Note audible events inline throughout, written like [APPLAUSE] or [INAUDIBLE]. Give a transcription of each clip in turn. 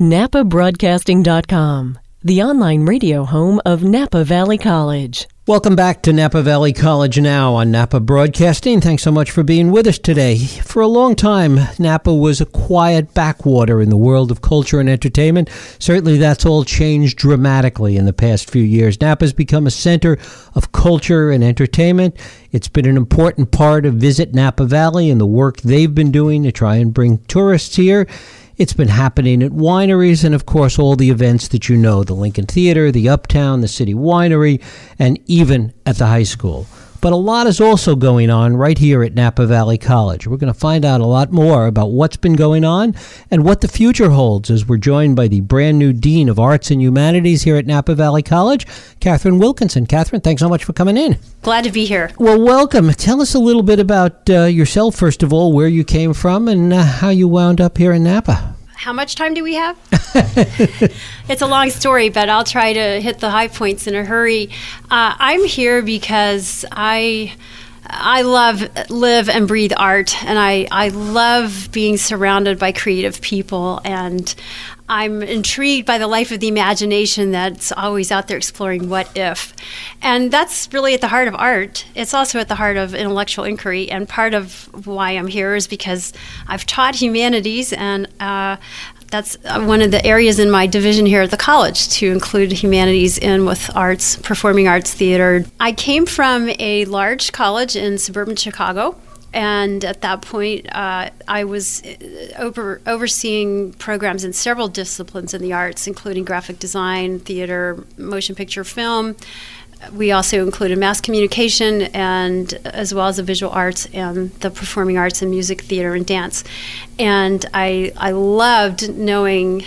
NapaBroadcasting.com, the online radio home of Napa Valley College. Welcome back to Napa Valley College now on Napa Broadcasting. Thanks so much for being with us today. For a long time, Napa was a quiet backwater in the world of culture and entertainment. Certainly, that's all changed dramatically in the past few years. Napa's become a center of culture and entertainment. It's been an important part of Visit Napa Valley and the work they've been doing to try and bring tourists here. It's been happening at wineries and, of course, all the events that you know the Lincoln Theater, the Uptown, the City Winery, and even at the high school. But a lot is also going on right here at Napa Valley College. We're going to find out a lot more about what's been going on and what the future holds as we're joined by the brand new Dean of Arts and Humanities here at Napa Valley College, Catherine Wilkinson. Catherine, thanks so much for coming in. Glad to be here. Well, welcome. Tell us a little bit about uh, yourself, first of all, where you came from and uh, how you wound up here in Napa. How much time do we have? [LAUGHS] it's a long story, but I'll try to hit the high points in a hurry. Uh, I'm here because I. I love live and breathe art and I, I love being surrounded by creative people and I'm intrigued by the life of the imagination that's always out there exploring what if. And that's really at the heart of art. It's also at the heart of intellectual inquiry. And part of why I'm here is because I've taught humanities and uh, that's uh, one of the areas in my division here at the college to include humanities in with arts, performing arts, theater. I came from a large college in suburban Chicago and at that point, uh, I was uh, over, overseeing programs in several disciplines in the arts, including graphic design, theater, motion picture, film. We also included mass communication, and as well as the visual arts and the performing arts and music, theater, and dance. And I, I loved knowing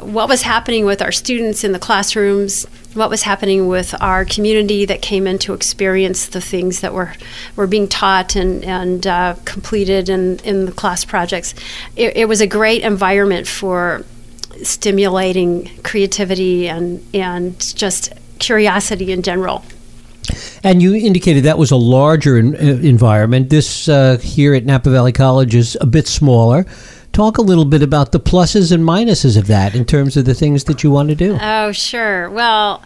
what was happening with our students in the classrooms, what was happening with our community that came in to experience the things that were, were being taught and, and uh, completed in, in the class projects. It, it was a great environment for stimulating creativity and, and just curiosity in general. And you indicated that was a larger in, uh, environment. This uh, here at Napa Valley College is a bit smaller. Talk a little bit about the pluses and minuses of that in terms of the things that you want to do. Oh, sure. Well,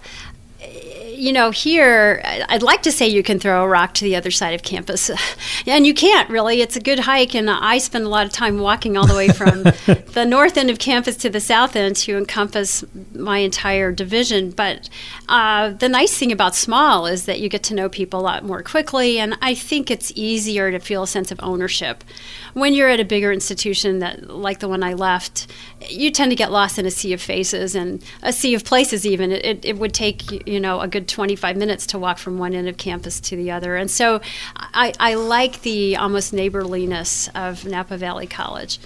you know, here, I'd like to say you can throw a rock to the other side of campus. [LAUGHS] and you can't really. It's a good hike, and I spend a lot of time walking all the way from [LAUGHS] the north end of campus to the south end to encompass my entire division. But uh, the nice thing about small is that you get to know people a lot more quickly, and I think it's easier to feel a sense of ownership. When you're at a bigger institution that, like the one I left, you tend to get lost in a sea of faces and a sea of places. Even it, it would take you know a good 25 minutes to walk from one end of campus to the other. And so I, I like the almost neighborliness of Napa Valley College.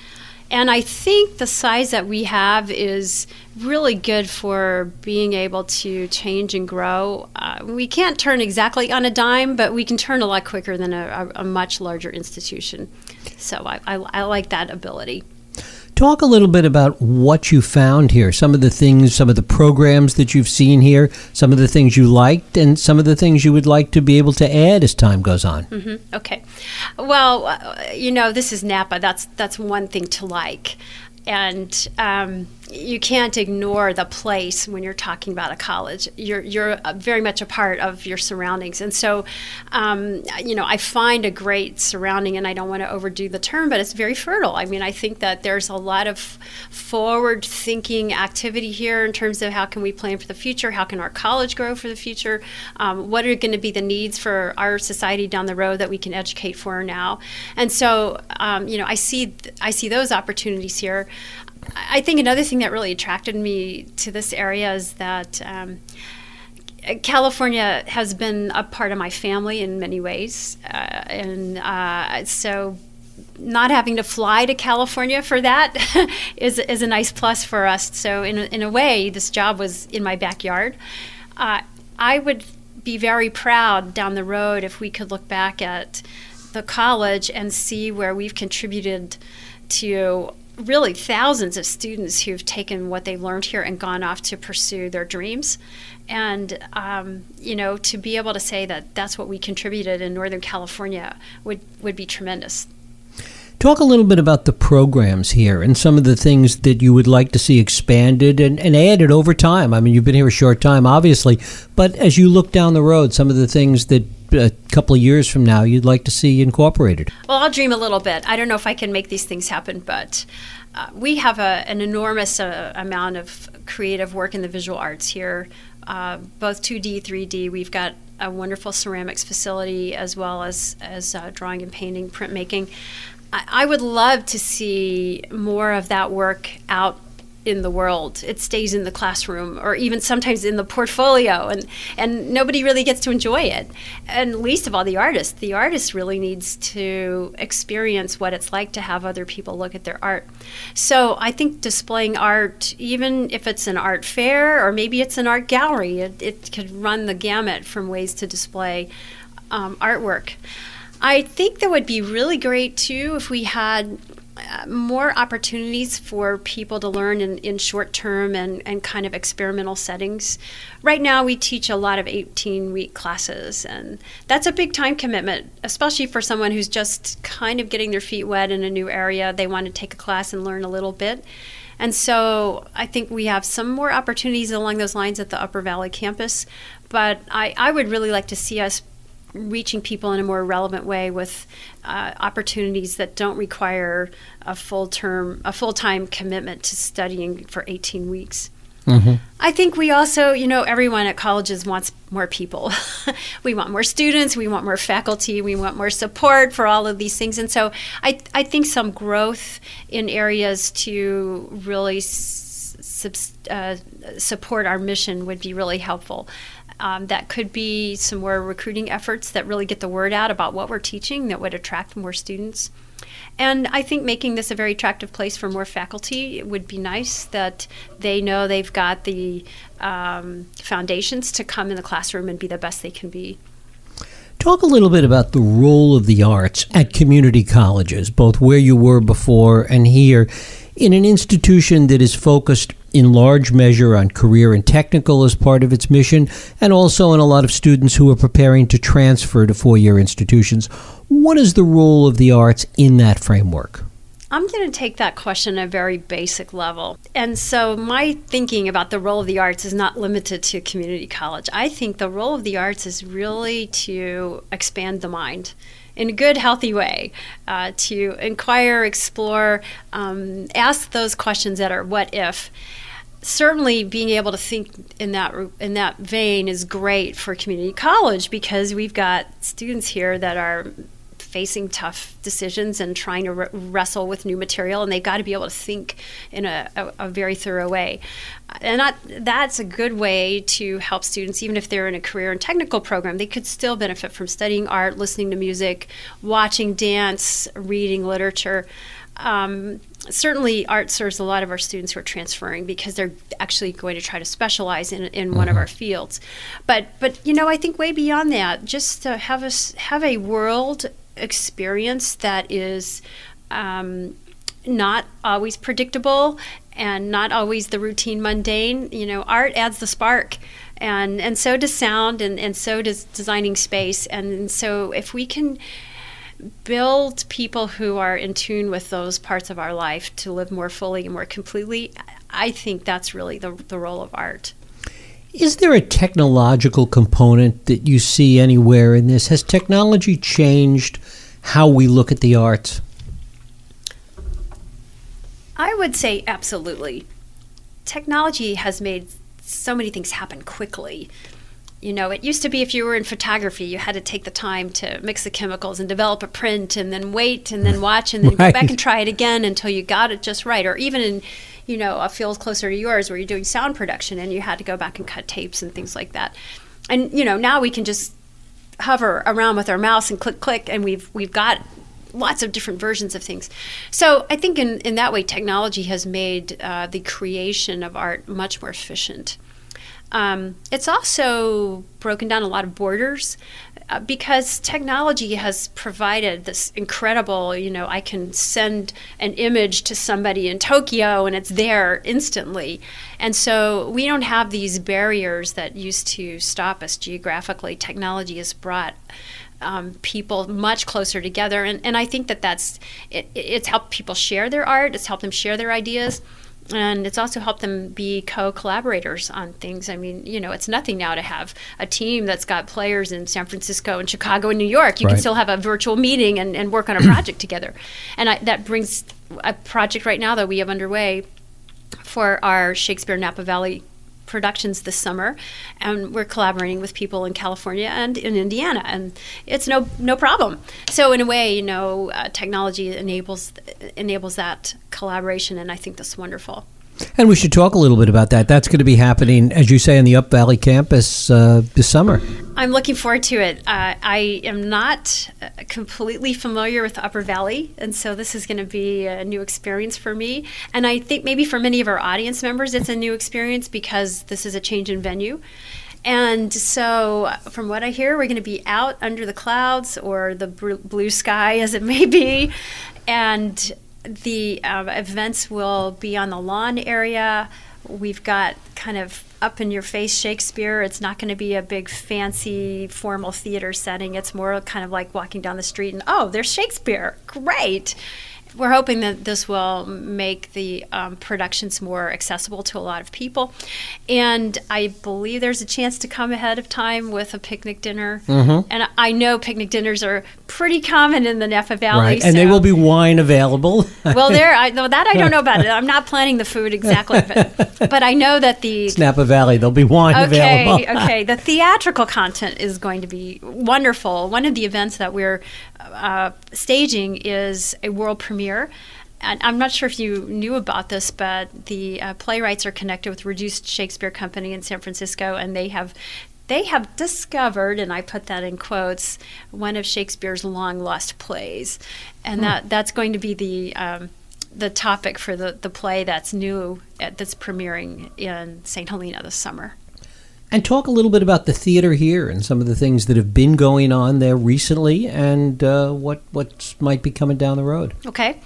And I think the size that we have is really good for being able to change and grow. Uh, we can't turn exactly on a dime, but we can turn a lot quicker than a, a, much larger institution. So I, I, I like that ability. Talk a little bit about what you found here, some of the things, some of the programs that you've seen here, some of the things you liked, and some of the things you would like to be able to add as time goes on. Mm-hmm. Okay. Well, uh, you know, this is Napa. That's that's one thing to like, and um, you can't ignore the place when you're talking about a college. You're you're very much a part of your surroundings, and so um, you know I find a great surrounding, and I don't want to overdo the term, but it's very fertile. I mean, I think that there's a lot of forward-thinking activity here in terms of how can we plan for the future, how can our college grow for the future, um, what are going to be the needs for our society down the road that we can educate for now, and so um, you know I see I see those opportunities here. I think another thing that really attracted me to this area is that um, California has been a part of my family in many ways, uh, and uh, so not having to fly to California for that [LAUGHS] is is a nice plus for us. So in a, in a way, this job was in my backyard. Uh, I would be very proud down the road if we could look back at the college and see where we've contributed to really thousands of students who've taken what they've learned here and gone off to pursue their dreams. And, um, you know, to be able to say that that's what we contributed in Northern California would, would be tremendous. Talk a little bit about the programs here and some of the things that you would like to see expanded and, and added over time. I mean, you've been here a short time, obviously, but as you look down the road, some of the things that a couple of years from now you'd like to see incorporated? Well, I'll dream a little bit. I don't know if I can make these things happen, but uh, we have a, an enormous uh, amount of creative work in the visual arts here, uh, both 2D, 3D. We've got a wonderful ceramics facility as well as, as uh, drawing and painting, printmaking. I, I would love to see more of that work out in the world. It stays in the classroom or even sometimes in the portfolio and, and nobody really gets to enjoy it. And least of all the artist. The artist really needs to experience what it's like to have other people look at their art. So I think displaying art, even if it's an art fair or maybe it's an art gallery, it, it could run the gamut from ways to display um, artwork. I think that would be really great too if we had uh, more opportunities for people to learn in, in short term and, and kind of experimental settings. Right now, we teach a lot of 18 week classes, and that's a big time commitment, especially for someone who's just kind of getting their feet wet in a new area. They want to take a class and learn a little bit. And so I think we have some more opportunities along those lines at the Upper Valley campus. But I, I would really like to see us reaching people in a more relevant way with uh, opportunities that don't require a full term, a full time commitment to studying for 18 weeks. Mm-hmm. I think we also, you know, everyone at colleges wants more people. [LAUGHS] we want more students, we want more faculty, we want more support for all of these things. And so I, I think some growth in areas to really s- uh, support our mission would be really helpful. Um, that could be some more recruiting efforts that really get the word out about what we're teaching that would attract more students. And I think making this a very attractive place for more faculty would be nice that they know they've got the um, foundations to come in the classroom and be the best they can be. Talk a little bit about the role of the arts at community colleges, both where you were before and here, in an institution that is focused in large measure on career and technical as part of its mission, and also in a lot of students who are preparing to transfer to four year institutions. What is the role of the arts in that framework? I'm going to take that question at a very basic level. And so, my thinking about the role of the arts is not limited to community college. I think the role of the arts is really to expand the mind in a good, healthy way uh, to inquire, explore, um, ask those questions that are what if certainly being able to think in that in that vein is great for community college because we've got students here that are facing tough decisions and trying to re- wrestle with new material and they've got to be able to think in a, a, a very thorough way. And that, that's a good way to help students even if they're in a career and technical program they could still benefit from studying art listening to music watching dance reading literature. Um, certainly art serves a lot of our students who are transferring because they're actually going to try to specialize in, in mm-hmm. one of mm-hmm. our fields but but you know i think way beyond that just to have us have a world experience that is um, not always predictable and not always the routine mundane you know art adds the spark and and so does sound and, and so does designing space and so if we can build people who are in tune with those parts of our life to live more fully and more completely, I think that's really the, the role of art. Is there a technological component that you see anywhere in this? Has technology changed how we look at the arts? I would say absolutely. Technology has made so many things happen quickly. You know, it used to be if you were in photography, you had to take the time to mix the chemicals and develop a print and then wait and then watch and then right. go back and try it again until you got it just right. Or even in, you know, a field closer to yours where you're doing sound production and you had to go back and cut tapes and things like that. And, you know, now we can just hover around with our mouse and click, click, and we've, we've got lots of different versions of things. So I think in, in that way, technology has made uh, the creation of art much more efficient. Um, it's also broken down a lot of borders uh, because technology has provided this incredible, you know, I can send an image to somebody in Tokyo and it's there instantly. And so we don't have these barriers that used to stop us geographically. Technology has brought um, people much closer together. And, and I think that that's it, it's helped people share their art. It's helped them share their ideas and it's also helped them be co-collaborators on things. I mean, you know, it's nothing now to have a team that's got players in San Francisco and Chicago and New York. You right. can still have a virtual meeting and, and work on a [CLEARS THROAT] project together, and I, that brings a project right now that we have underway for our Shakespeare Napa Valley productions this summer, and we're collaborating with people in California and in Indiana, and it's no no problem. So in a way, you know, uh, technology enables enables that collaboration, and I think that's wonderful. And we should talk a little bit about that. That's going to be happening, as you say, in the Up Valley campus uh, this summer. I'm looking forward to it. Uh, I am not uh, completely familiar with Upper Valley, and so this is going to be a new experience for me. And I think maybe for many of our audience members, it's a new experience because this is a change in venue. And so, from what I hear, we're going to be out under the clouds or the blue sky, [LAUGHS] as it may be. And the uh, events will be on the lawn area. We've got kind of up in your face Shakespeare. It's not going to be a big fancy formal theater setting. It's more kind of like walking down the street and, oh, there's Shakespeare. Great we're hoping that this will make the um, productions more accessible to a lot of people. And I believe there's a chance to come ahead of time with a picnic dinner. Mm-hmm. And I know picnic dinners are pretty common in the Napa Valley. Right. And so. there will be wine available. [LAUGHS] well, there, I, that I don't know about it. [LAUGHS] I'm not planning the food exactly, but, but I know that the. It's Napa Valley. There'll be wine okay, available. okay. [LAUGHS] The theatrical content is going to be wonderful. One of the events that we're uh, staging is a world premiere. And I'm not sure if you knew about this, but the uh, playwrights are connected with Reduced Shakespeare Company in San Francisco, and they have they have discovered, and I put that in quotes, one of Shakespeare's long lost plays, and hmm. that that's going to be the um, the topic for the, the play that's new uh, that's premiering in St. Helena this summer. And talk a little bit about the theater here and some of the things that have been going on there recently and uh, what, what might be coming down the road. Okay.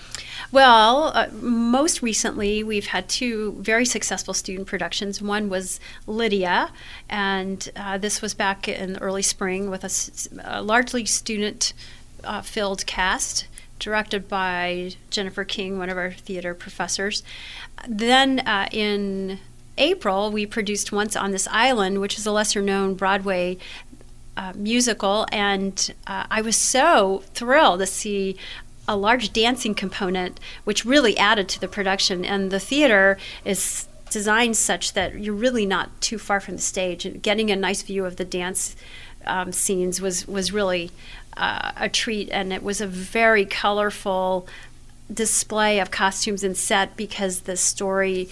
Well, uh, most recently, we've had two very successful student productions. One was Lydia, and uh, this was back in early spring with a, a largely student uh, filled cast directed by Jennifer King, one of our theater professors. Then uh, in April, we produced Once on This Island, which is a lesser known Broadway uh, musical, and uh, I was so thrilled to see a large dancing component, which really added to the production. And the theater is designed such that you're really not too far from the stage, and getting a nice view of the dance um, scenes was was really uh, a treat, and it was a very colorful display of costumes and set because the story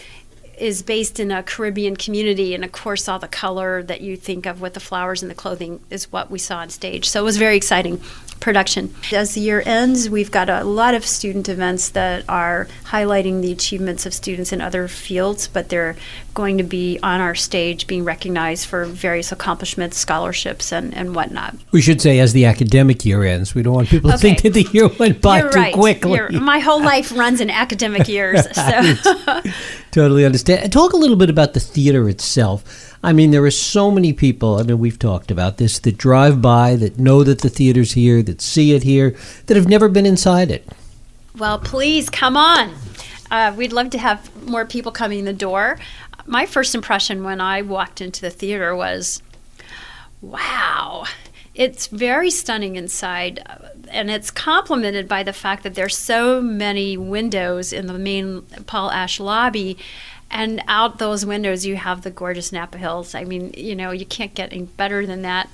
is based in a Caribbean community, and of course, all the color that you think of with the flowers and the clothing is what we saw on stage. So it was very exciting production. As the year ends, we've got a lot of student events that are highlighting the achievements of students in other fields, but they're going to be on our stage being recognized for various accomplishments, scholarships, and, and whatnot. We should say as the academic year ends. We don't want people to think that the year went by You're too right. quickly. You're, my whole [LAUGHS] life runs in academic years. [LAUGHS] So. Totally understand. Talk a little bit about the theater itself. I mean, there are so many people, I mean, we've talked about this, that drive by, that know that the theater's here, that see it here, that have never been inside it. Well, please come on. Uh, we'd love to have more people coming in the door. My first impression when I walked into the theater was wow, it's very stunning inside, and it's complemented by the fact that there's so many windows in the main Paul Ash lobby and out those windows you have the gorgeous Napa Hills. I mean, you know, you can't get any better than that.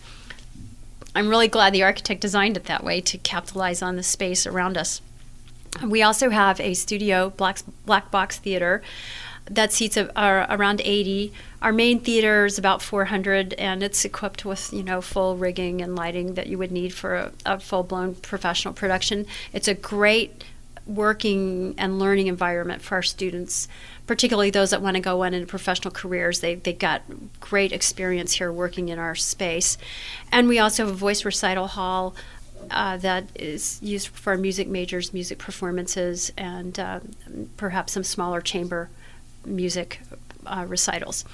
I'm really glad the architect designed it that way to capitalize on the space around us. We also have a studio black, black box theater that seats are around 80. Our main theater is about 400, and it's equipped with you know full rigging and lighting that you would need for a, a full blown professional production. It's a great working and learning environment for our students particularly those that want to go on into professional careers. They, they got great experience here working in our space. And we also have a voice recital hall uh, that is used for music majors, music performances, and uh, perhaps some smaller chamber music uh, recitals.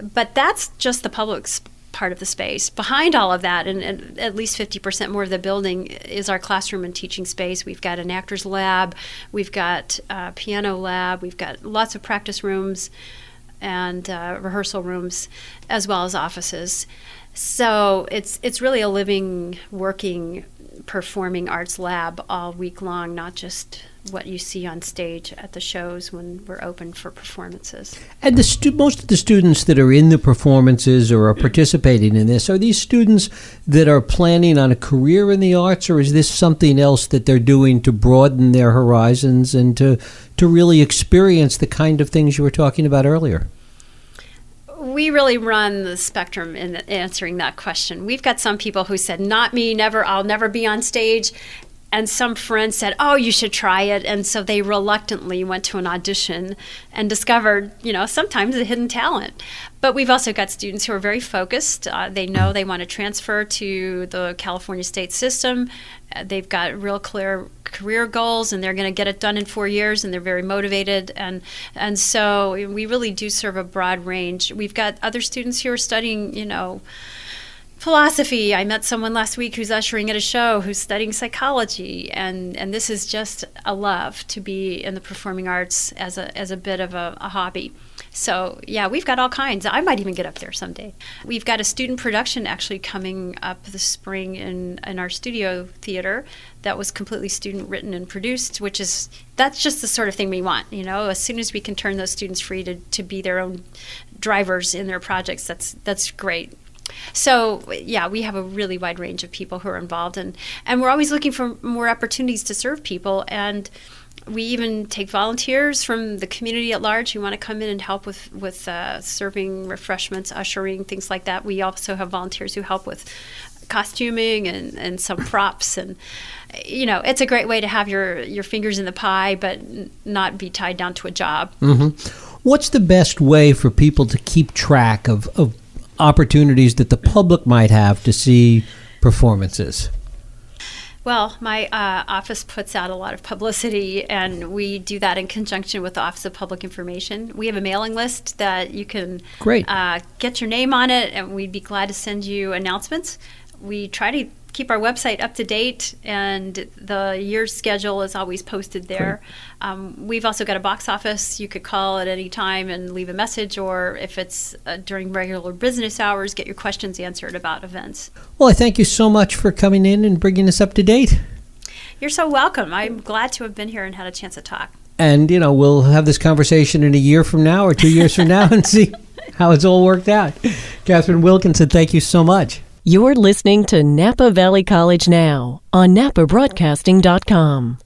But that's just the public part of the space. Behind all of that, and, and, at least 50% more of the building is our classroom and teaching space. We've got an actor's lab, we've got a piano lab, we've got lots of practice rooms and uh, rehearsal rooms, as well as offices. So it's it's really a living, working, performing arts lab all week long, not just what you see on stage at the shows when we're open for performances. And the stu- most of the students that are in the performances or are participating in this are these students that are planning on a career in the arts, or is this something else that they're doing to broaden their horizons and to to really experience the kind of things you were talking about earlier? We really run the spectrum in answering that question. We've got some people who said, "Not me, never. I'll never be on stage." And some friends said, "Oh, you should try it." And so they reluctantly went to an audition and discovered, you know, sometimes a hidden talent. But we've also got students who are very focused. Uh, they know they want to transfer to the California state system. Uh, they've got real clear career goals and they're going to get it done in four years and they're very motivated. And and so we really do serve a broad range. We've got other students who are studying you know philosophy. I met someone last week who's ushering at a show who's studying psychology and and this is just a love to be in the performing arts as a as a bit of a, a hobby so, yeah, we've got all kinds. I might even get up there someday. We've got a student production actually coming up this spring in, in our studio theater that was completely student written and produced, which is that's just the sort of thing we want. You know, as soon as we can turn those students free to, to be their own drivers in their projects, that's that's great. So yeah, we have a really wide range of people who are involved, and and we're always looking for more opportunities to serve people and we even take volunteers from the community at large who want to come in and help with with uh, serving refreshments, ushering, things like that. We also have volunteers who help with costuming and, and some props and you know it's a great way to have your your fingers in the pie but not be tied down to a job mm-hmm. what's the best way for people to keep track of, of opportunities that the public might have to see performances well, my uh, office puts out a lot of publicity, and we do that in conjunction with the Office of Public Information. We have a mailing list that you can Great. Uh, get your name on it, and we'd be glad to send you announcements. We try to keep our website up to date, and the year's schedule is always posted there. Um, we've also got a box office. You could call at any time and leave a message, or if it's uh, during regular business hours, get your questions answered about events. Well, I thank you so much for coming in and bringing us up to date. You're so welcome. I'm glad to have been here and had a chance to talk. And, you know, we'll have this conversation in a year from now or two years from now and see [LAUGHS] how it's all worked out. Catherine Wilkinson, thank you so much. You're listening to Napa Valley College Now on napabroadcasting.com.